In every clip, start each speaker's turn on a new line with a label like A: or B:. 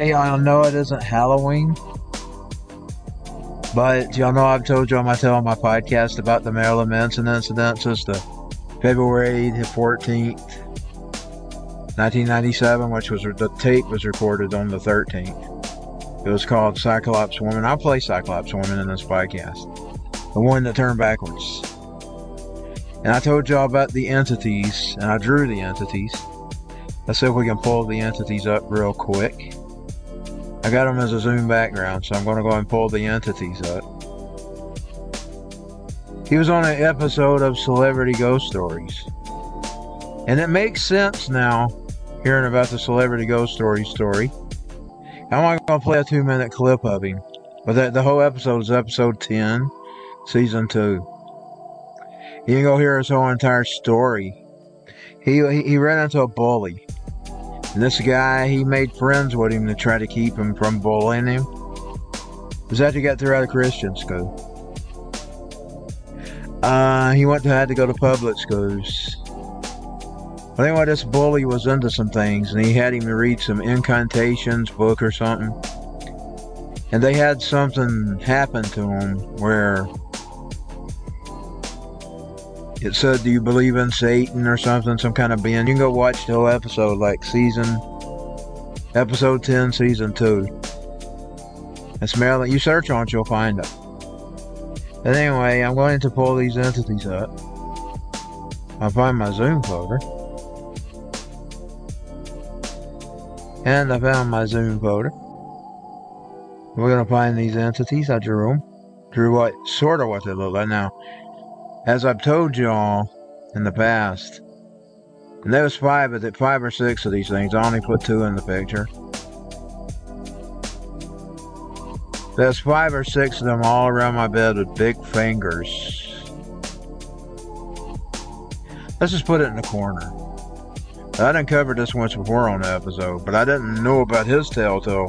A: Hey, y'all know it isn't Halloween, but y'all know I've told y'all my tell on my podcast about the Marilyn Manson incident since the February 14th, 1997, which was the tape was recorded on the 13th. It was called Cyclops Woman. I'll play Cyclops Woman in this podcast, the one that turned backwards. And I told y'all about the entities, and I drew the entities. Let's see if we can pull the entities up real quick. I got them as a zoom background, so I'm going to go and pull the entities up. He was on an episode of Celebrity Ghost Stories. And it makes sense now, hearing about the Celebrity Ghost Story story. I'm not going to play a two minute clip of him, but the, the whole episode is episode 10, season 2. You can go hear his whole entire story. He, he, he ran into a bully and this guy, he made friends with him to try to keep him from bullying him. Was after he got through out of Christian school. Uh, he went to had to go to public schools. Think what this bully was into some things, and he had him read some incantations book or something. And they had something happen to him where it said, Do you believe in Satan or something? Some kind of being. You can go watch the whole episode, like season, episode 10, season 2. It's Marilyn. You search on it, you'll find it. But anyway, I'm going to pull these entities up. I'll find my Zoom folder. And I found my Zoom folder. We're going to find these entities. I drew them. Drew what, sort of what they look like. Now, as I've told y'all in the past, and there was five the five or six of these things. I only put two in the picture. There's five or six of them all around my bed with big fingers. Let's just put it in the corner. I didn't cover this once before on the episode, but I didn't know about his tale till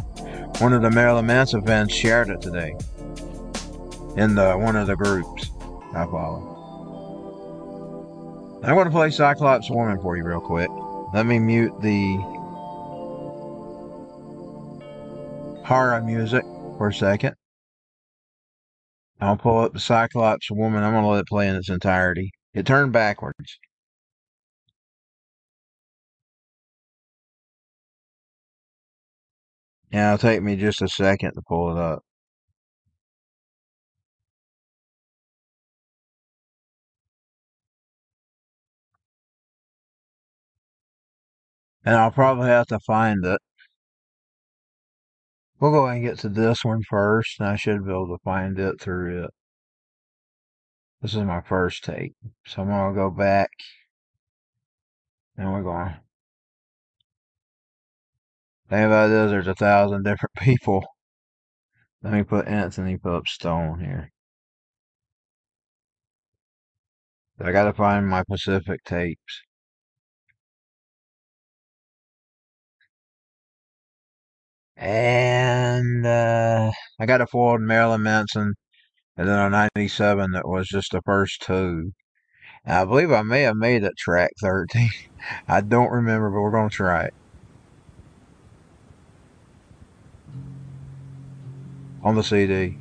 A: one of the Marilyn Manson fans shared it today in the one of the groups I follow. I'm going to play Cyclops Woman for you real quick. Let me mute the horror music for a second. I'll pull up the Cyclops Woman. I'm going to let it play in its entirety. It turned backwards. Now it'll take me just a second to pull it up. And I'll probably have to find it. We'll go ahead and get to this one first, and I should be able to find it through it. This is my first take. So I'm going to go back, and we're going. Think about this, there's a thousand different people. Let me put Anthony Phillips Stone here. I gotta find my Pacific tapes. And uh, I got a Ford Marilyn Manson and then a 97 that was just the first two. And I believe I may have made it track 13. I don't remember, but we're going to try it. On the CD.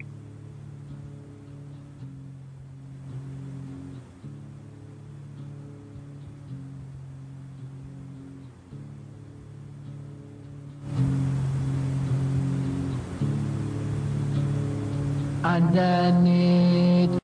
B: Underneath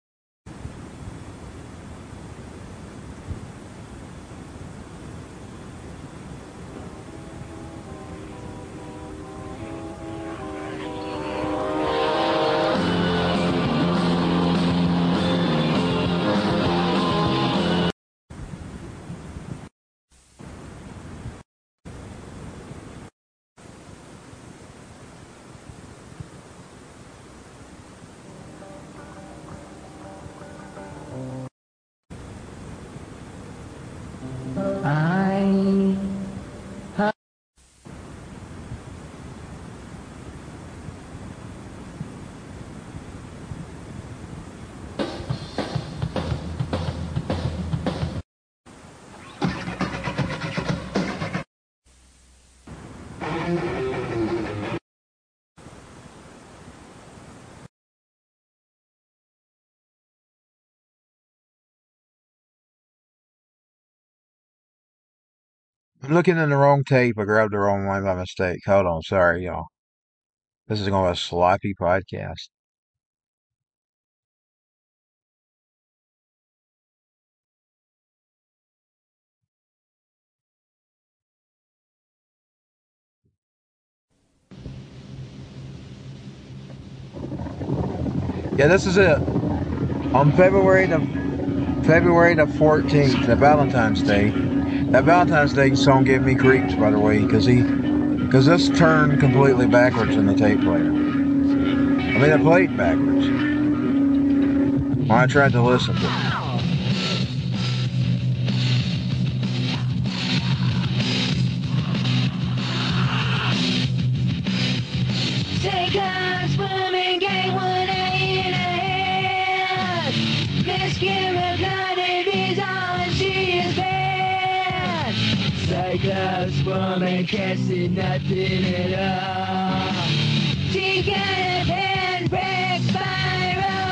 A: I'm looking in the wrong tape. I grabbed the wrong one by mistake. Hold on. Sorry, y'all. This is going to be a sloppy podcast. Yeah, this is it. On February the February the 14th, the Valentine's Day. That Valentine's Day song gave me creeps, by the way, because he, because this turned completely backwards in the tape player. I mean, it played backwards. When I tried to listen to it.
B: Take us swimming game Swimming can't see nothing at all. She got a handbrake spiral.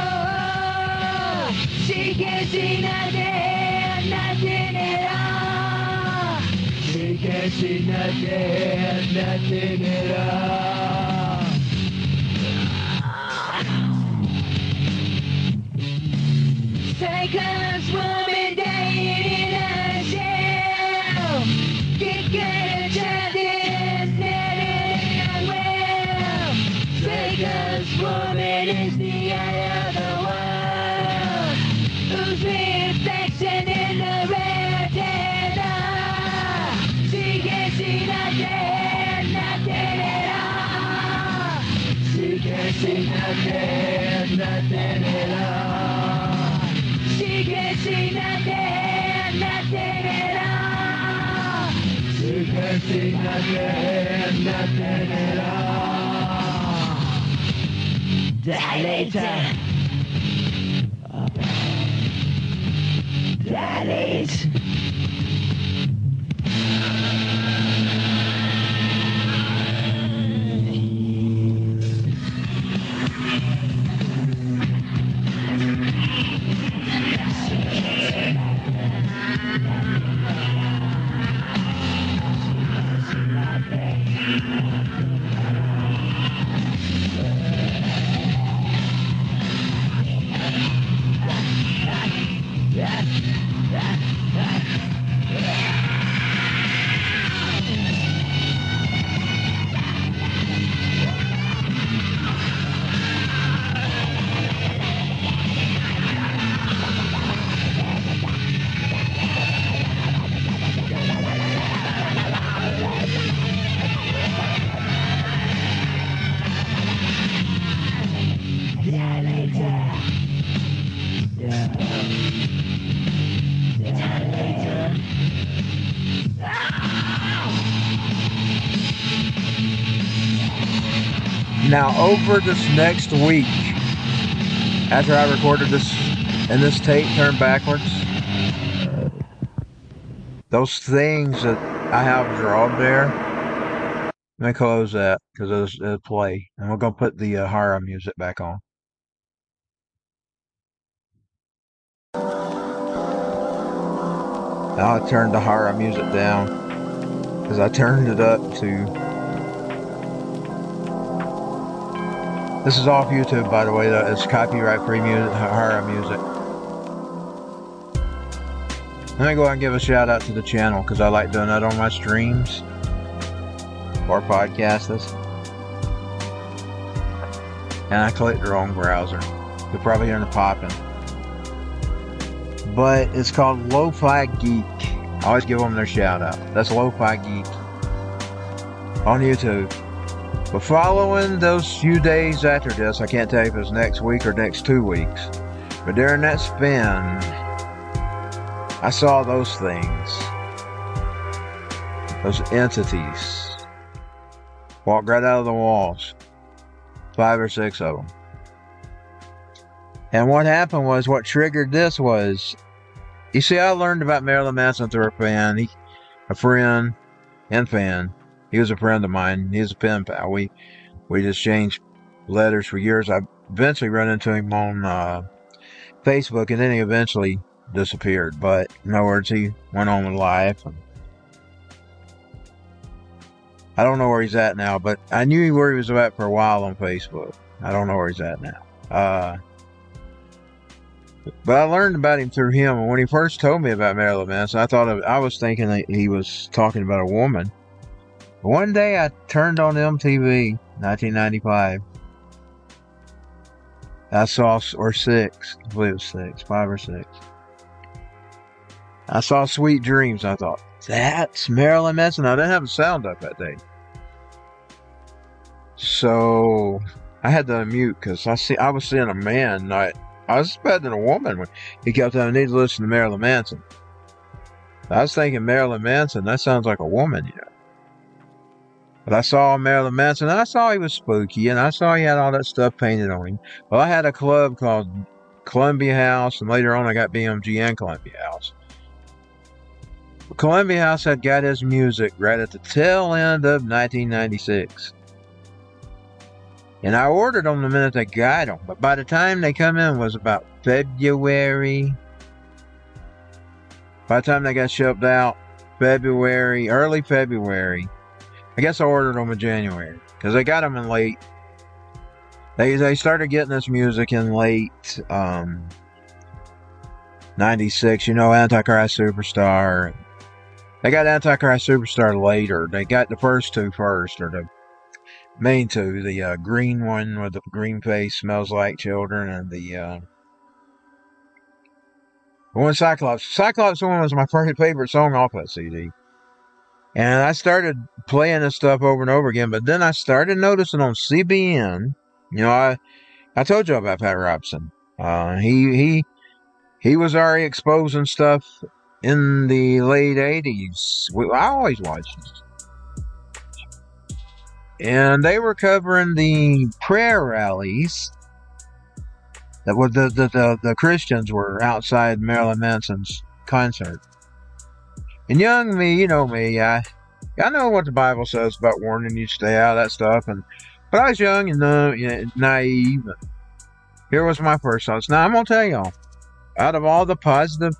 B: She can't see nothing, nothing at all. She can't see nothing, nothing at all. Take us woman Dilate.
A: Now, over this next week, after I recorded this and this tape turned backwards, those things that I have drawn there, let me close that because it'll, play. And we're to put the uh, music back on. Now I turned the horror music down because I turned it up to This is off YouTube, by the way. It's copyright-free music, horror music. Let me go and give a shout out to the channel because I like doing that on my streams or podcasts. And I clicked the wrong browser. You're probably hearing the popping. But it's called Lo-Fi Geek. I always give them their shout out. That's Lo-Fi Geek on YouTube. But following those few days after this, I can't tell if was next week or next two weeks, but during that spin, I saw those things, those entities, walk right out of the walls, five or six of them. And what happened was, what triggered this was, you see, I learned about Marilyn Manson through a fan, a friend and fan he was a friend of mine. He was a pen pal. We we just exchanged letters for years. I eventually run into him on uh, Facebook, and then he eventually disappeared. But in other words, he went on with life. And I don't know where he's at now, but I knew where he was at for a while on Facebook. I don't know where he's at now. Uh, but I learned about him through him. When he first told me about Marilyn Manson, I thought of, I was thinking that he was talking about a woman. One day I turned on MTV, 1995. I saw, or six, I believe it was six, five or six. I saw Sweet Dreams. I thought, that's Marilyn Manson. I didn't have a sound up that day. So I had to unmute because I see I was seeing a man. I, I was expecting a woman he kept me, I need to listen to Marilyn Manson. I was thinking Marilyn Manson, that sounds like a woman, you know. But I saw Marilyn Manson, and I saw he was spooky, and I saw he had all that stuff painted on him. Well, I had a club called Columbia House, and later on I got BMG and Columbia House. Columbia House had got his music right at the tail end of 1996. And I ordered them the minute they got them. But by the time they come in was about February. By the time they got shipped out, February, early February. I guess I ordered them in January because I got them in late. They they started getting this music in late um, '96. You know, Antichrist Superstar. They got Antichrist Superstar later. They got the first two first, or the main two. The uh, green one with the green face smells like children, and the uh, one Cyclops. Cyclops one was my favorite song off that CD. And I started playing this stuff over and over again, but then I started noticing on CBN. You know, I I told you about Pat Robertson. Uh, he he he was already exposing stuff in the late '80s. We, I always watched this and they were covering the prayer rallies that were the, the, the, the Christians were outside Marilyn Manson's concert. And young me, you know me, I I know what the Bible says about warning you to stay out of that stuff, and but I was young and uh, naive. Here was my first thoughts. Now I'm gonna tell y'all, out of all the positive,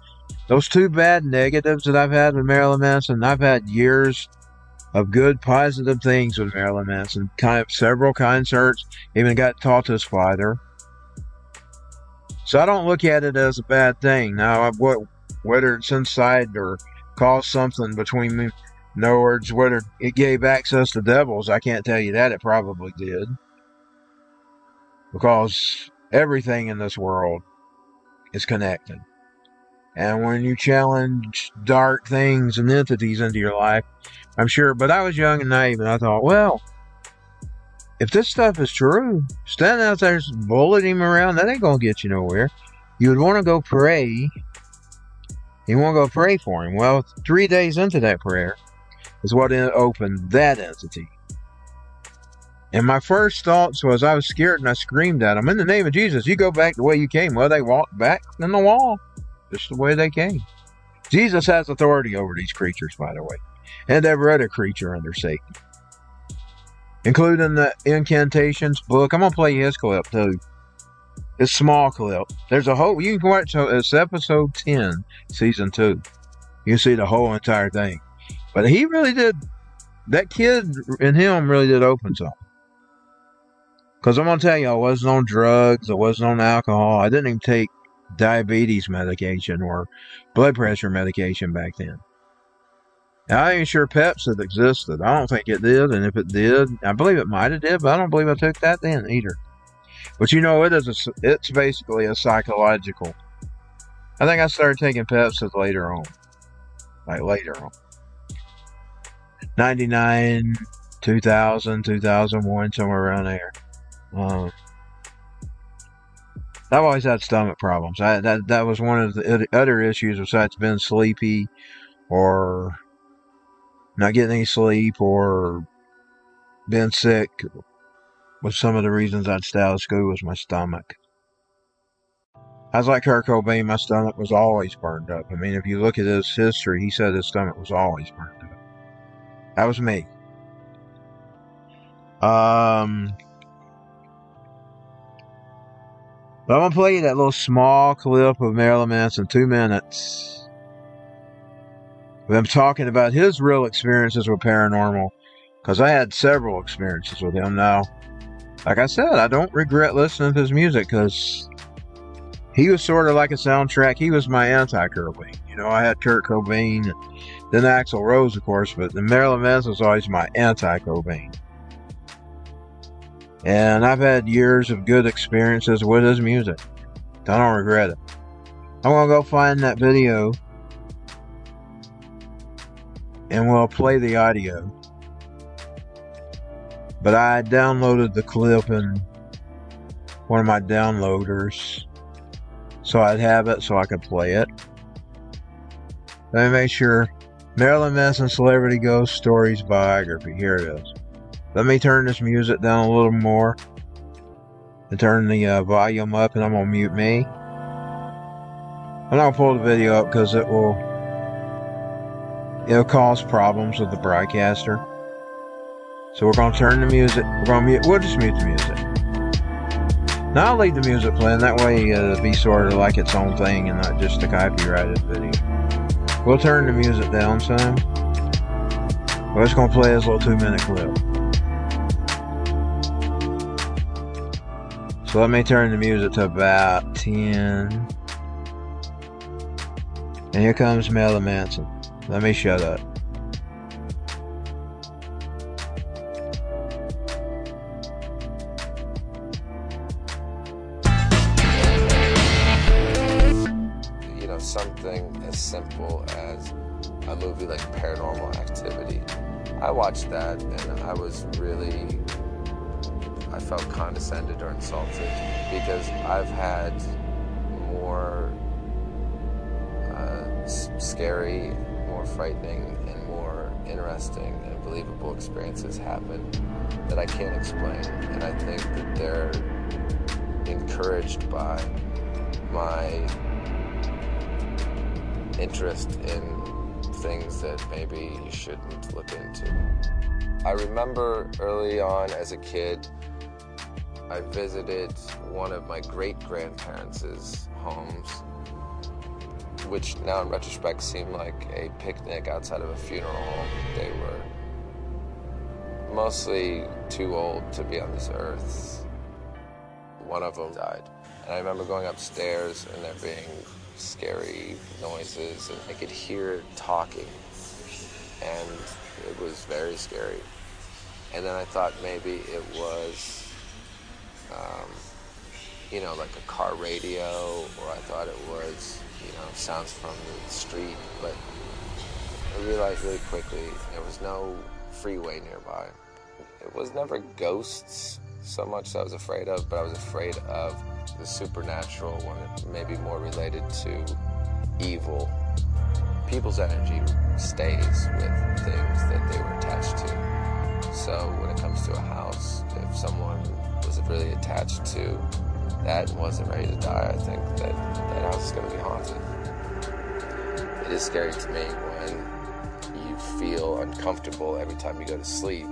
A: those two bad negatives that I've had with Marilyn Manson, I've had years of good positive things with Marilyn Manson. Kind of several concerts, even got taught his father. So I don't look at it as a bad thing. Now, what whether it's inside or caused something between me, other words, whether it gave access to devils, I can't tell you that. It probably did. Because everything in this world is connected. And when you challenge dark things and entities into your life, I'm sure, but I was young and naive, and I thought, well, if this stuff is true, standing out there bulleting him around, that ain't gonna get you nowhere. You would want to go pray. You won't go pray for him. Well, three days into that prayer is what opened that entity. And my first thoughts was I was scared and I screamed at him, In the name of Jesus, you go back the way you came. Well, they walked back in the wall, just the way they came. Jesus has authority over these creatures, by the way and every other creature under Satan, including the Incantations book. I'm gonna play his clip too. It's small clip. There's a whole. You can watch. It's episode ten, season two. You can see the whole entire thing. But he really did. That kid and him really did open something. Because I'm gonna tell you, I wasn't on drugs. I wasn't on alcohol. I didn't even take diabetes medication or blood pressure medication back then. I ain't sure Pepcid existed. I don't think it did, and if it did, I believe it might have did, but I don't believe I took that then either. But you know, it is a, it's basically a psychological. I think I started taking Pepcid later on, like later on. 99, 2000, 2001, somewhere around there. Um, I've always had stomach problems. I, that that was one of the other issues besides being sleepy or not getting any sleep or being sick was some of the reasons I'd stay out of school was my stomach. I was like Kurt Cobain, my stomach was always burned up. I mean, if you look at his history, he said his stomach was always burned up. That was me. Um, but I'm gonna play you that little small clip of Marilyn Manson, two minutes them talking about his real experiences with paranormal. because I had several experiences with him. Now, like I said, I don't regret listening to his music because he was sort of like a soundtrack. He was my anti-Kurt Cobain. You know, I had Kurt Cobain, then Axl Rose, of course, but the Marilyn Manson was always my anti-Cobain. And I've had years of good experiences with his music. I don't regret it. I'm gonna go find that video and we'll play the audio. But I downloaded the clip in one of my downloaders so I'd have it so I could play it. Let me make sure Marilyn Manson Celebrity Ghost Stories biography. Here it is. Let me turn this music down a little more and turn the uh, volume up, and I'm gonna mute me. And gonna pull the video up because it will it'll cause problems with the broadcaster. So we're gonna turn the music. We're gonna mute. We'll just mute the music. Now I'll leave the music playing. That way uh, it'll be sort of like its own thing and not just a copyrighted video. We'll turn the music down some. We're just gonna play this little two minute clip. So let me turn the music to about 10. And here comes Marilyn Manson. Let me shut up.
C: Something as simple as a movie like Paranormal Activity. I watched that and I was really, I felt condescended or insulted because I've had more uh, scary, more frightening, and more interesting and believable experiences happen that I can't explain. And I think that they're encouraged by my interest in things that maybe you shouldn't look into. I remember early on as a kid, I visited one of my great grandparents' homes, which now in retrospect seemed like a picnic outside of a funeral home. They were mostly too old to be on this earth. One of them died. And I remember going upstairs and there being scary noises, and I could hear talking, and it was very scary. And then I thought maybe it was, um, you know, like a car radio, or I thought it was, you know, sounds from the street, but I realized really quickly there was no freeway nearby. It was never ghosts so much that I was afraid of, but I was afraid of the supernatural one, maybe more related to evil. People's energy stays with things that they were attached to. So when it comes to a house, if someone was really attached to that and wasn't ready to die, I think that that house is going to be haunted. It is scary to me when you feel uncomfortable every time you go to sleep.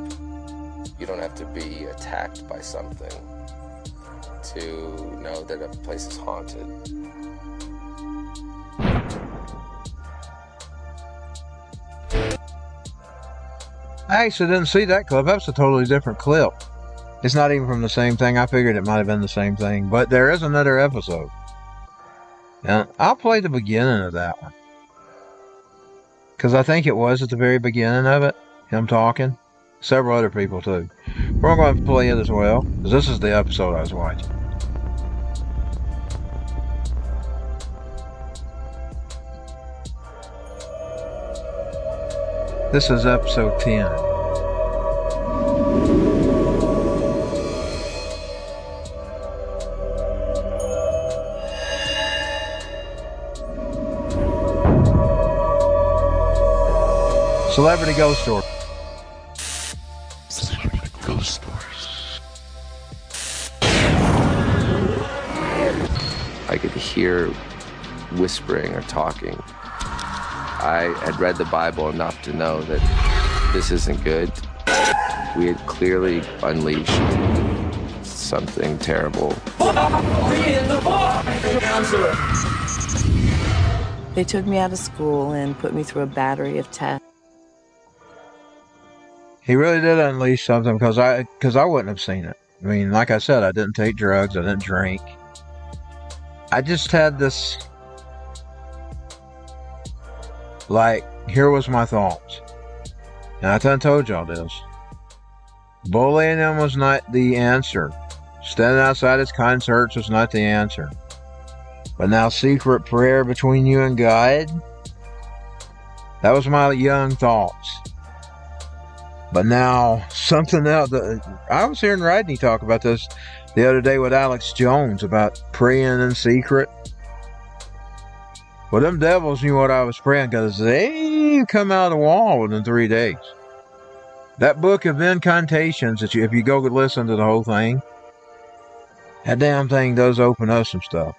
C: You don't have to be attacked by something to know that a place is haunted.
A: I actually didn't see that clip. That's a totally different clip. It's not even from the same thing. I figured it might have been the same thing, but there is another episode. And I'll play the beginning of that one. Because I think it was at the very beginning of it, him talking. Several other people, too. We're going to play it as well, because this is the episode I was watching. This is episode 10. Celebrity Ghost Story.
C: Hear whispering or talking. I had read the Bible enough to know that this isn't good. We had clearly unleashed something terrible.
D: They took me out of school and put me through a battery of tests.
A: He really did unleash something because I because I wouldn't have seen it. I mean, like I said, I didn't take drugs, I didn't drink. I just had this like here was my thoughts. And I done told y'all this. Bullying him was not the answer. Standing outside his concerts was not the answer. But now secret prayer between you and God? That was my young thoughts. But now something else. I was hearing Rodney talk about this the other day with Alex Jones about praying in secret. Well, them devils knew what I was praying because they come out of the wall within three days. That book of incantations, that you, if you go listen to the whole thing, that damn thing does open up some stuff.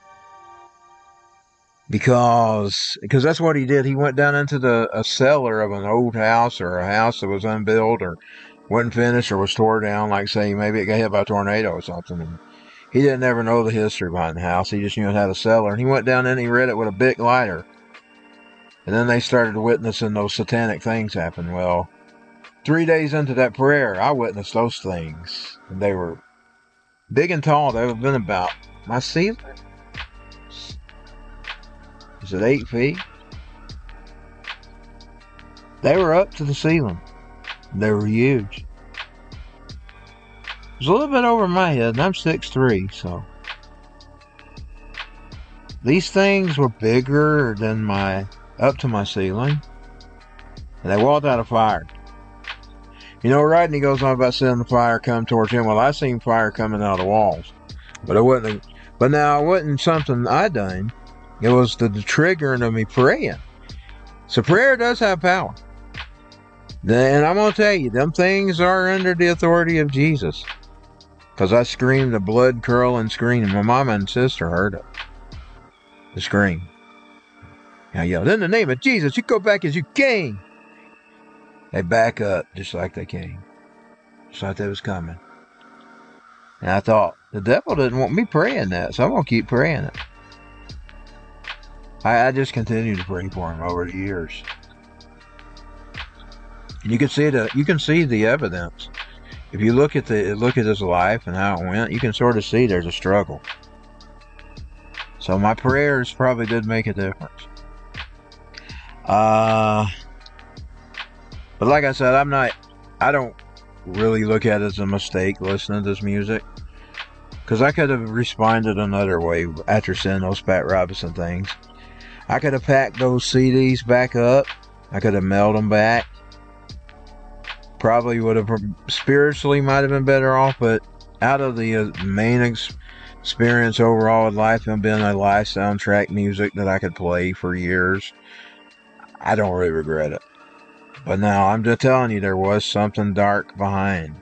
A: Because, because that's what he did. He went down into the a cellar of an old house or a house that was unbuilt or wasn't finished or was tore down. Like say maybe it got hit by a tornado or something. And he didn't ever know the history behind the house. He just knew it had a cellar. And he went down and he read it with a big lighter. And then they started witnessing those satanic things happen. Well, three days into that prayer, I witnessed those things. And they were big and tall. They have been about my ceiling. Is it eight feet? They were up to the ceiling. They were huge. It was a little bit over my head, and I'm six three, so. These things were bigger than my, up to my ceiling. And they walked out of fire. You know, Rodney goes on about seeing the fire come towards him. Well, I seen fire coming out of walls. But it wasn't, but now it wasn't something I done. It was the, the triggering of me praying. So prayer does have power. And I'm to tell you, them things are under the authority of Jesus. Because I screamed a blood curdling scream. My mama and sister heard it. The scream. I yelled, In the name of Jesus, you go back as you came. They back up just like they came. Just like they was coming. And I thought, the devil didn't want me praying that, so I'm to keep praying it. I, I just continued to pray for him over the years. And you can see the you can see the evidence. If you look at the look at his life and how it went, you can sort of see there's a struggle. So my prayers probably did make a difference. Uh but like I said, I'm not I don't really look at it as a mistake listening to this music. Cause I could have responded another way after seeing those Pat Robertson things. I could have packed those CDs back up. I could have mailed them back. Probably would have spiritually might have been better off, but out of the uh, main ex- experience overall in life and being a live soundtrack music that I could play for years, I don't really regret it. But now I'm just telling you, there was something dark behind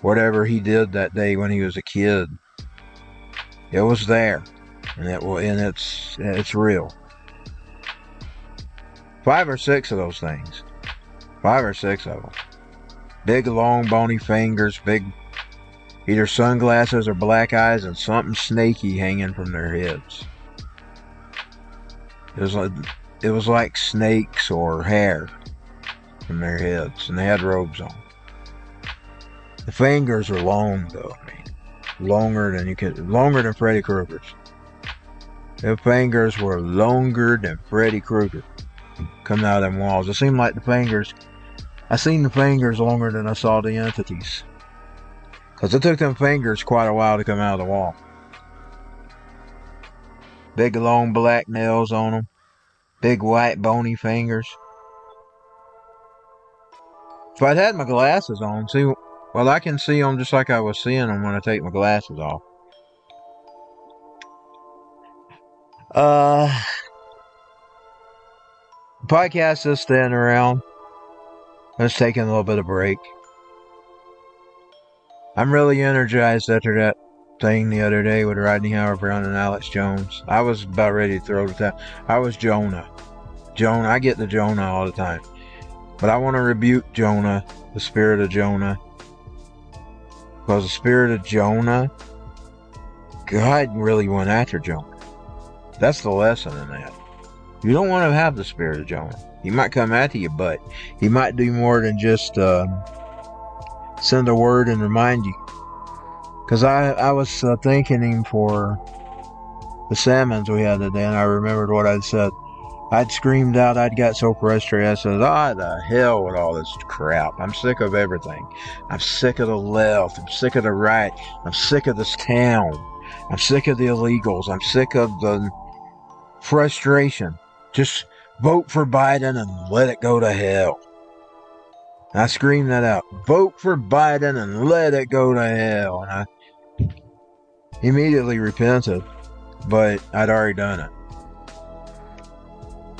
A: whatever he did that day when he was a kid. It was there, and it will, and it's it's real. Five or six of those things. Five or six of them. Big, long, bony fingers, big, either sunglasses or black eyes, and something snaky hanging from their heads. It was like, it was like snakes or hair from their heads, and they had robes on. The fingers were long, though. I mean, longer than you could, longer than Freddy Krueger's. The fingers were longer than Freddy Krueger coming out of them walls. It seemed like the fingers, I seen the fingers longer than I saw the entities. Because it took them fingers quite a while to come out of the wall. Big long black nails on them. Big white bony fingers. If I'd had my glasses on, see, well, I can see them just like I was seeing them when I take my glasses off. Uh, podcast is staying around. Let's take a little bit of break. I'm really energized after that thing the other day with Rodney Howard-Browne and Alex Jones. I was about ready to throw the towel. I was Jonah. Jonah. I get the Jonah all the time. But I want to rebuke Jonah, the spirit of Jonah. Because the spirit of Jonah, God really went after Jonah. That's the lesson in that. You don't want to have the spirit of Jonah. He might come after you, but he might do more than just uh, send a word and remind you. Because I, I was uh, thanking him for the salmons we had today, and I remembered what I'd said. I'd screamed out, I'd got so frustrated. I said, Ah, the hell with all this crap. I'm sick of everything. I'm sick of the left. I'm sick of the right. I'm sick of this town. I'm sick of the illegals. I'm sick of the frustration. Just vote for Biden and let it go to hell. I screamed that out. Vote for Biden and let it go to hell. And I immediately repented, but I'd already done it.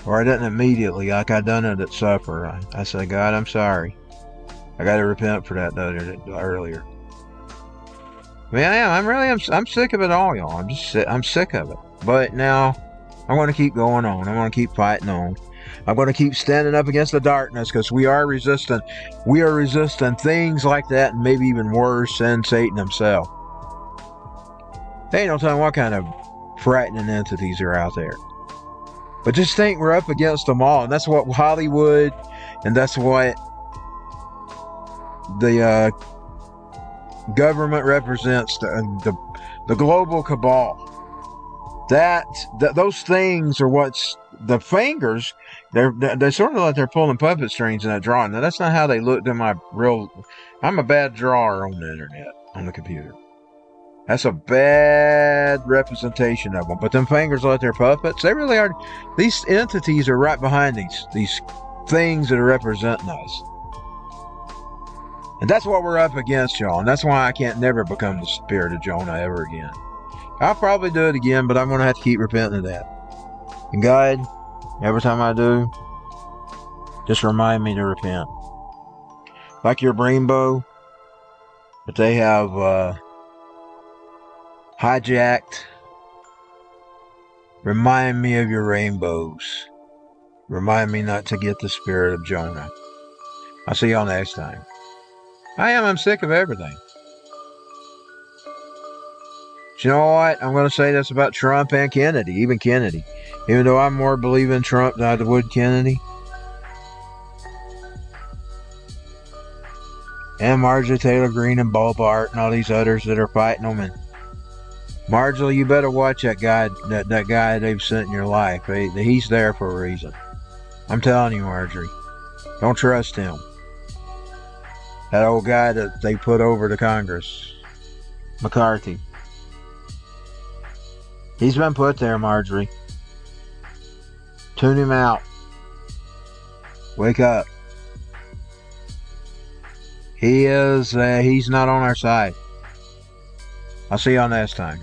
A: Or I didn't immediately, like I done it at supper. I, I said, God, I'm sorry. I got to repent for that though. earlier. I mean, I am. I'm really. I'm. I'm sick of it all, y'all. I'm just. I'm sick of it. But now, I'm going to keep going on. I'm going to keep fighting on. I'm going to keep standing up against the darkness because we are resistant. We are resistant things like that, and maybe even worse than Satan himself. They ain't no telling what kind of frightening entities are out there. But just think we're up against them all, and that's what Hollywood, and that's what the uh, government represents the, the the global cabal. That, that those things are what's the fingers. They're they're sort of like they're pulling puppet strings in that drawing. Now that's not how they looked in my real. I'm a bad drawer on the internet on the computer. That's a bad representation of them. But them fingers are like they're puppets. They really are. These entities are right behind these these things that are representing us. And that's what we're up against, y'all. And that's why I can't never become the spirit of Jonah ever again. I'll probably do it again, but I'm going to have to keep repenting of that. And God, every time I do, just remind me to repent. Like your rainbow but they have uh, hijacked. Remind me of your rainbows. Remind me not to get the spirit of Jonah. I'll see y'all next time. I am. I'm sick of everything. You know what? I'm going to say this about Trump and Kennedy, even Kennedy. Even though I'm more believing Trump than I would Kennedy. And Marjorie Taylor Greene and Bob Hart and all these others that are fighting them. And Marjorie, you better watch that guy, that, that guy they've sent in your life. He, he's there for a reason. I'm telling you, Marjorie. Don't trust him. That old guy that they put over to Congress, McCarthy. He's been put there, Marjorie. Tune him out. Wake up. He is, uh, he's not on our side. I'll see y'all next time.